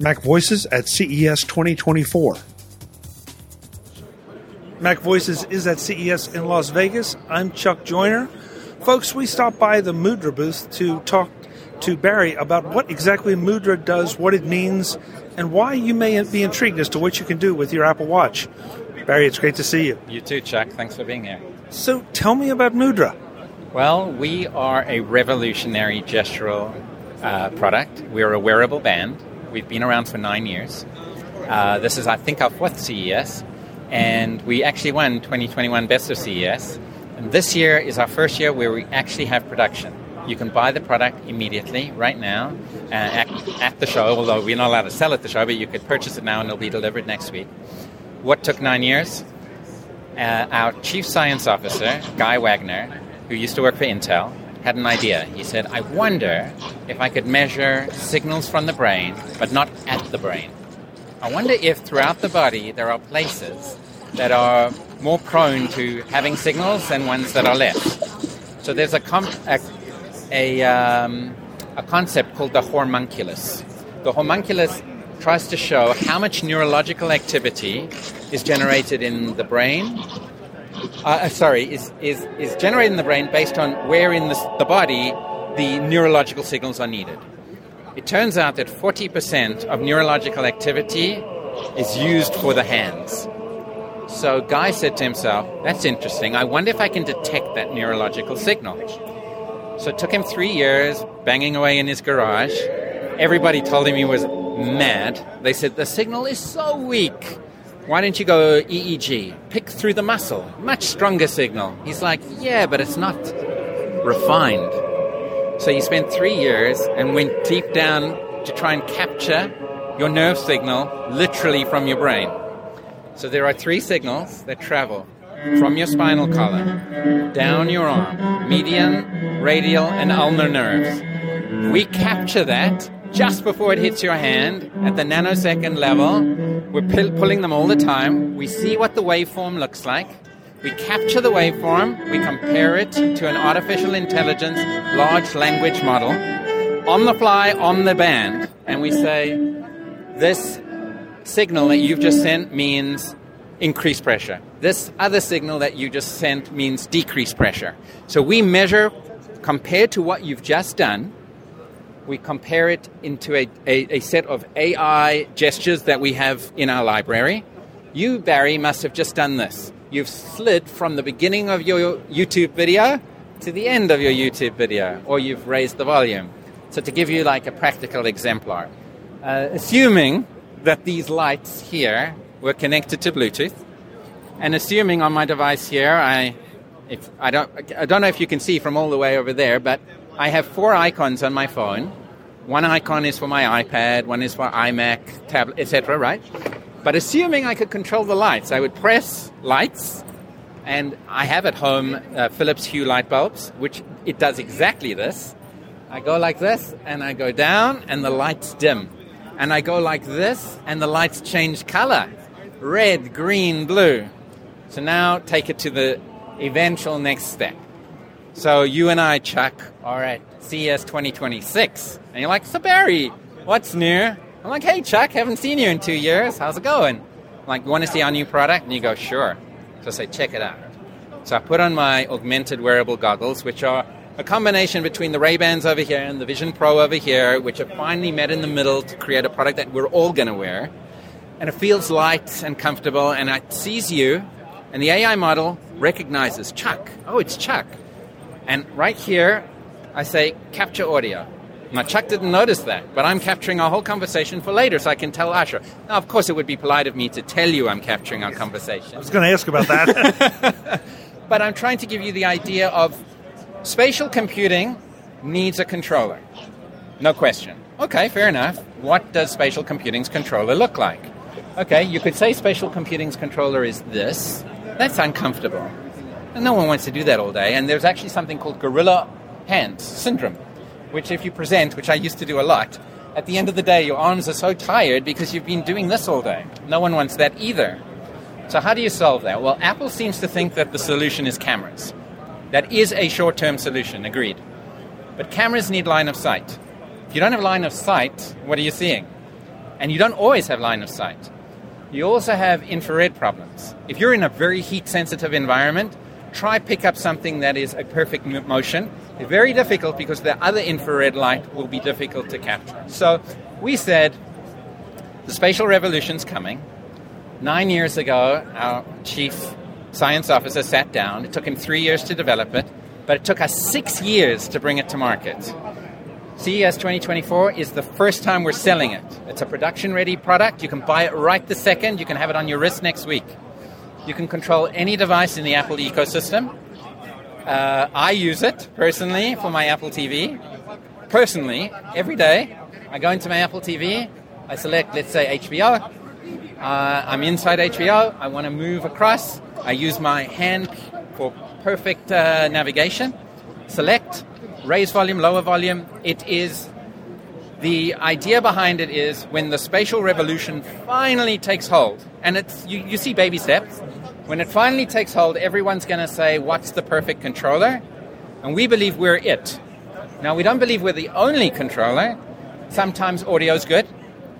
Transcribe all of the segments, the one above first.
Mac Voices at CES 2024. Mac Voices is at CES in Las Vegas. I'm Chuck Joiner. Folks, we stopped by the Mudra booth to talk to Barry about what exactly Mudra does, what it means, and why you may be intrigued as to what you can do with your Apple Watch. Barry, it's great to see you. You too, Chuck. Thanks for being here. So tell me about Mudra. Well, we are a revolutionary gestural uh, product. We're a wearable band. We've been around for nine years. Uh, this is, I think, our fourth CES, and we actually won 2021 Best of CES. And this year is our first year where we actually have production. You can buy the product immediately, right now, uh, at, at the show, although we're not allowed to sell at the show, but you could purchase it now and it'll be delivered next week. What took nine years? Uh, our chief science officer, Guy Wagner, who used to work for Intel, had an idea. He said, I wonder if I could measure signals from the brain, but not at the brain. I wonder if throughout the body there are places that are more prone to having signals than ones that are less. So there's a, a, a, um, a concept called the homunculus. The homunculus tries to show how much neurological activity is generated in the brain uh, uh, sorry, is, is, is generated in the brain based on where in the, the body the neurological signals are needed. It turns out that 40% of neurological activity is used for the hands. So Guy said to himself, that's interesting. I wonder if I can detect that neurological signal. So it took him three years banging away in his garage. Everybody told him he was mad. They said, the signal is so weak. Why don't you go EMG? Pick through the muscle. Much stronger signal. He's like, Yeah, but it's not refined. So you spent three years and went deep down to try and capture your nerve signal literally from your brain. So there are three signals that travel from your spinal column down your arm median, radial, and ulnar nerves. We capture that just before it hits your hand at the nanosecond level. We're pulling them all the time. We see what the waveform looks like. We capture the waveform, we compare it to an artificial intelligence large language model on the fly, on the band, and we say, this signal that you've just sent means increased pressure. This other signal that you just sent means decreased pressure. So we measure compared to what you've just done we compare it into a, a, a, set of AI gestures that we have in our library. You, Barry, must have just done this. You've slid from the beginning of your YouTube video to the end of your YouTube video, or you've raised the volume. So, to give you like a practical exemplar, uh, assuming that these lights here were connected to Bluetooth, and assuming on my device here, I, if, I, don't, I don't know if you can see from all the way over there, but I have four icons on my phone. One icon is for my iPad, one is for iMac, tablet, etc., right? But assuming I could control the lights, I would press lights, and I have at home uh, Philips Hue light bulbs, which it does exactly this. I go like this, and I go down, and the lights dim. And I go like this, and the lights change color red, green, blue. So now take it to the eventual next step. So you and I, Chuck, are at CES 2026. And you're like, so Barry, what's new? I'm like, hey, Chuck, haven't seen you in two years. How's it going? I'm like, you want to see our new product? And you go, sure. So I say, check it out. So I put on my augmented wearable goggles, which are a combination between the Ray-Bans over here and the Vision Pro over here, which have finally met in the middle to create a product that we're all going to wear. And it feels light and comfortable, and it sees you, and the AI model recognizes Chuck. Oh, it's Chuck. And right here, I say capture audio. Now, Chuck didn't notice that, but I'm capturing our whole conversation for later so I can tell Asha. Now, of course, it would be polite of me to tell you I'm capturing our conversation. I was going to ask about that. but I'm trying to give you the idea of spatial computing needs a controller. No question. Okay, fair enough. What does spatial computing's controller look like? Okay, you could say spatial computing's controller is this. That's uncomfortable. And no one wants to do that all day. And there's actually something called gorilla hands syndrome, which, if you present, which I used to do a lot, at the end of the day, your arms are so tired because you've been doing this all day. No one wants that either. So, how do you solve that? Well, Apple seems to think that the solution is cameras. That is a short term solution, agreed. But cameras need line of sight. If you don't have line of sight, what are you seeing? and you don't always have line of sight. You also have infrared problems. If you're in a very heat sensitive environment, try pick up something that is a perfect motion. It's very difficult because the other infrared light will be difficult to capture. So we said the spatial revolution's coming. Nine years ago, our chief science officer sat down. It took him three years to develop it, but it took us six years to bring it to market. CES 2024 is the first time we're selling it. It's a production ready product. You can buy it right the second. You can have it on your wrist next week. You can control any device in the Apple ecosystem. Uh, I use it personally for my Apple TV. Personally, every day, I go into my Apple TV, I select, let's say, HBO. Uh, I'm inside HBO. I want to move across. I use my hand for perfect uh, navigation. Select, raise volume, lower volume. It is the idea behind it is when the spatial revolution finally takes hold, and it's you, you see baby steps. When it finally takes hold, everyone's going to say, "What's the perfect controller?" And we believe we're it. Now we don't believe we're the only controller. Sometimes audio's good,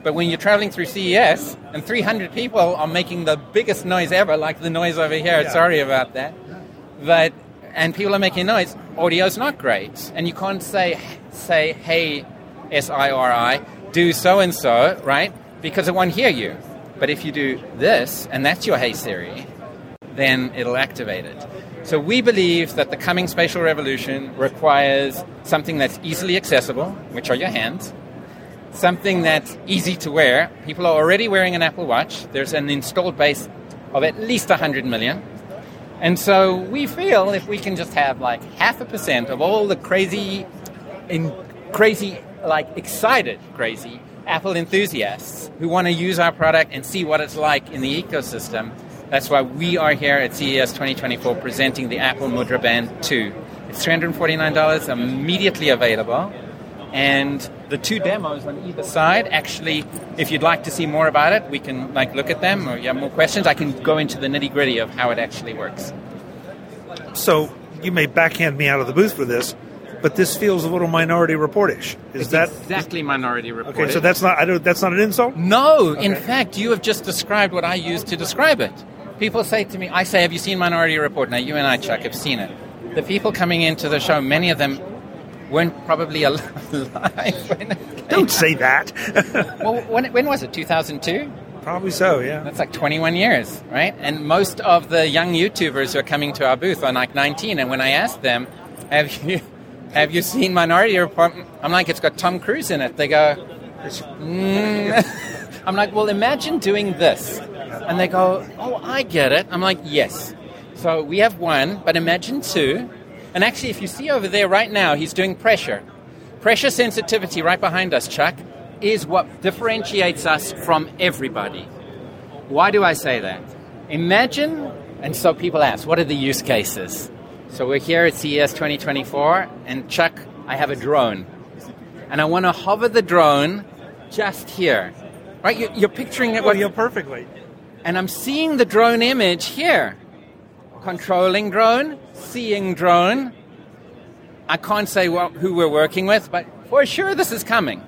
but when you're traveling through CES and 300 people are making the biggest noise ever, like the noise over here, yeah. sorry about that, but and people are making noise, audio's not great, and you can't say say hey S I R I do so and so right because it won't hear you. But if you do this and that's your Hey Siri, then it'll activate it. So we believe that the coming spatial revolution requires something that's easily accessible, which are your hands something that's easy to wear. People are already wearing an Apple Watch. There's an installed base of at least 100 million. And so we feel if we can just have like half a percent of all the crazy, in crazy, like excited, crazy Apple enthusiasts who want to use our product and see what it's like in the ecosystem, that's why we are here at CES 2024 presenting the Apple Mudra Band 2. It's $349, immediately available. And the two demos on either side, actually, if you'd like to see more about it, we can like look at them, or you have more questions, I can go into the nitty gritty of how it actually works. So you may backhand me out of the booth for this, but this feels a little minority reportish. Is it's that exactly minority report? Okay, so that's not I don't, that's not an insult. No, okay. in fact, you have just described what I used to describe it. People say to me, I say, "Have you seen Minority Report?" Now you and I, Chuck, have seen it. The people coming into the show, many of them weren't probably alive. Don't say that. well, when, when was it? 2002? Probably so, yeah. That's like 21 years, right? And most of the young YouTubers who are coming to our booth are like 19. And when I ask them, have you have you seen Minority Report? I'm like, it's got Tom Cruise in it. They go, mm. I'm like, well, imagine doing this. And they go, oh, I get it. I'm like, yes. So we have one, but imagine two. And actually, if you see over there right now, he's doing pressure. Pressure sensitivity right behind us, Chuck, is what differentiates us from everybody. Why do I say that? Imagine, and so people ask, what are the use cases? So we're here at CES 2024, and Chuck, I have a drone. And I want to hover the drone just here. Right? You're picturing it. Oh, you're perfectly. And I'm seeing the drone image here controlling drone, seeing drone. I can't say what, who we're working with, but for sure this is coming.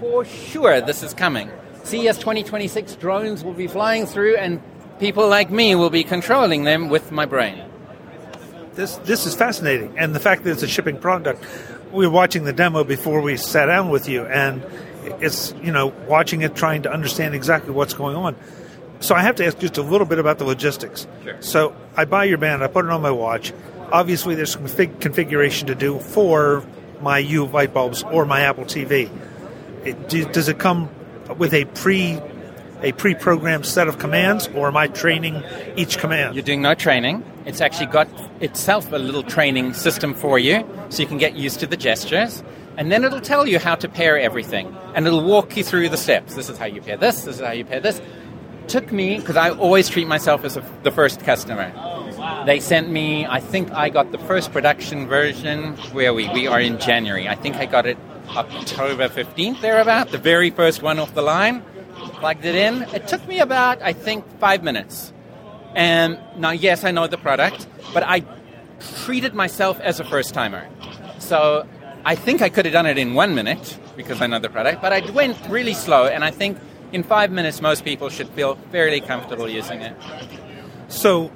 For sure this is coming. CES 2026 drones will be flying through and people like me will be controlling them with my brain. This, this is fascinating. And the fact that it's a shipping product, we were watching the demo before we sat down with you, and it's, you know, watching it, trying to understand exactly what's going on so I have to ask just a little bit about the logistics. Sure. So I buy your band, I put it on my watch. Obviously, there's some config- configuration to do for my Hue light bulbs or my Apple TV. It, do, does it come with a pre a pre-programmed set of commands, or am I training each command? You're doing no training. It's actually got itself a little training system for you, so you can get used to the gestures. And then it'll tell you how to pair everything, and it'll walk you through the steps. This is how you pair this. This is how you pair this took me because I always treat myself as a, the first customer. Oh, they sent me. I think I got the first production version. Where we? We are in January. I think I got it October fifteenth, thereabout. The very first one off the line. Plugged it in. It took me about I think five minutes. And now, yes, I know the product, but I treated myself as a first timer. So I think I could have done it in one minute because I know the product, but I went really slow, and I think in five minutes, most people should feel fairly comfortable using it. So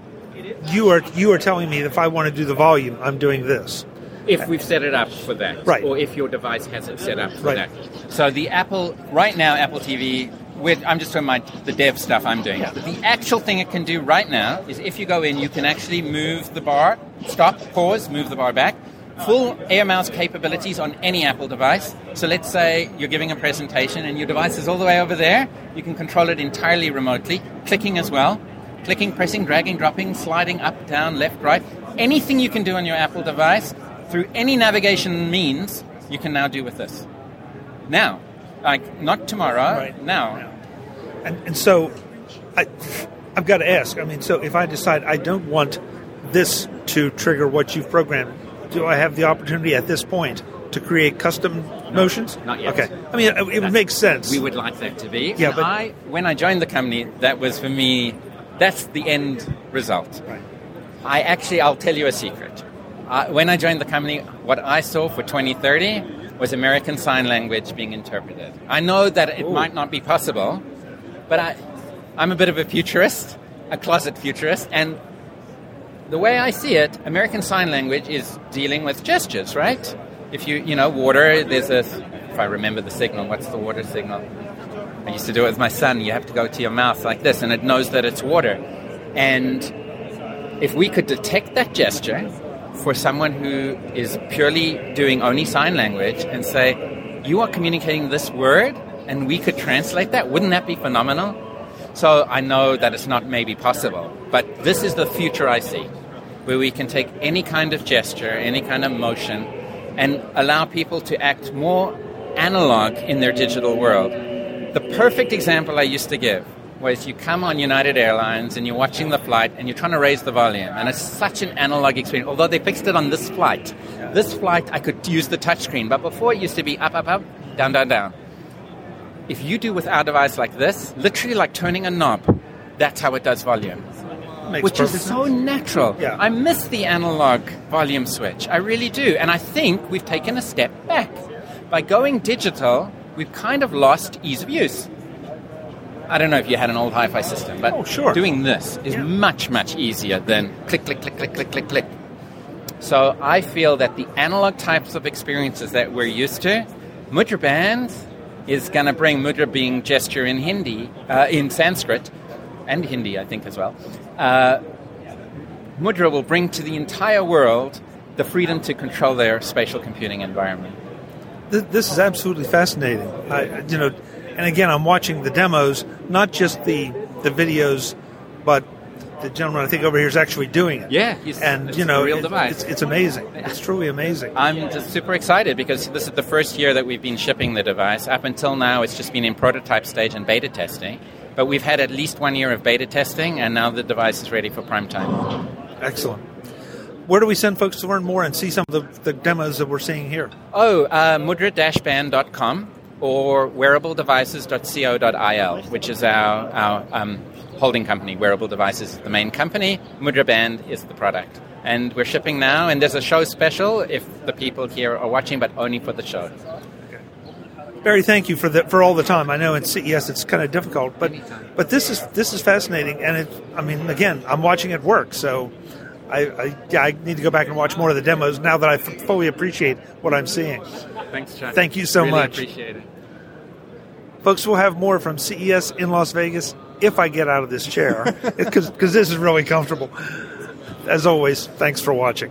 you are you are telling me that if I want to do the volume, I'm doing this. If we've set it up for that, Right. Or if your device has it set up for Right. that. So the Apple right now, Apple TV. With, I'm just talking about the dev stuff I'm doing. But the actual thing it can do right now is if you go in, you can actually move the bar, stop, pause, move the bar back. Full air mouse capabilities on any Apple device. So let's say you're giving a presentation and your device is all the way over there. You can control it entirely remotely, clicking as well. Clicking, pressing, dragging, dropping, sliding up, down, left, right. Anything you can do on your Apple device through any navigation means, you can now do with this. Now. Like, not tomorrow, Right. now. And, and so I, I've got to ask. I mean, so if I decide I don't want this to trigger what you've programmed, do I have the opportunity at this point to create custom motions? not yet. Okay. I mean, it, it would make sense. We would like that to be. Yeah, And but- I, when I joined the company, that was for me, that's the end result. Right. I actually, I'll tell you a secret. Uh, when I joined the company, what I saw for 2030 was American Sign Language being interpreted. I know that it Ooh. might not be possible, but I, I'm a bit of a futurist, a closet futurist, and the way I see it, American Sign Language is dealing with gestures, right? If you, you know, water, there's a, if I remember the signal, what's the water signal? I used to do it with my son. You have to go to your mouth like this, and it knows that it's water. And if we could detect that gesture for someone who is purely doing only sign language and say, you are communicating this word, and we could translate that, wouldn't that be phenomenal? So I know that it's not maybe possible, but this is the future I see, where we can take any kind of gesture, any kind of motion, and allow people to act more analog in their digital world. The perfect example I used to give was you come on United Airlines and you're watching the flight and you're trying to raise the volume, and it's such an analog experience. Although they fixed it on this flight, this flight I could use the touchscreen, but before it used to be up, up, up, down, down, down. If you do with our device like this, literally like turning a knob, that's how it does volume Makes which is so sense. natural. Yeah. I miss the analog volume switch. I really do. And I think we've taken a step back. By going digital, we've kind of lost ease of use. I don't know if you had an old hi fi system, but Oh, sure. doing this is Yeah. much, much easier than click, click, click, click, click, click, click. So I feel that the analog types of experiences that we're used to, Mudra Band is going to bring Mudra being gesture in Hindi, uh, in Sanskrit, and Hindi, I think, as well. Uh, Mudra will bring to the entire world the freedom to control their spatial computing environment. Th- this is absolutely fascinating. I, you know, and again, I'm watching the demos, not just the the videos, but the gentleman I think over here is actually doing it. Yeah, he's- and it's you know, a real it- device. It's, it's amazing. It's truly amazing. I'm just super excited because this is the first year that we've been shipping the device. Up until now, it's just been in prototype stage and beta testing. But we've had at least one year of beta testing, and now the device is ready for prime time. Excellent. Where do we send folks to learn more and see some of the, the demos that we're seeing here? Oh, uh, mudra-band.com or wearabledevices.co.il, which is our, our um, holding company. Wearable Devices is the main company. Mudra Band is the product. And we're shipping now, and there's a show special if the people here are watching, but only for the show. Barry, thank you for the, for all the time. I know in CES it's kind of difficult, but but this is this is fascinating, and it. I mean, again, I'm watching it work, so I, I yeah, I need to go back and watch more of the demos now that I f- fully appreciate what I'm seeing. Thanks, Chuck. Thank you so really much. appreciate it. Folks, we'll have more from CES in Las Vegas if I get out of this chair, because this is really comfortable. As always, thanks for watching.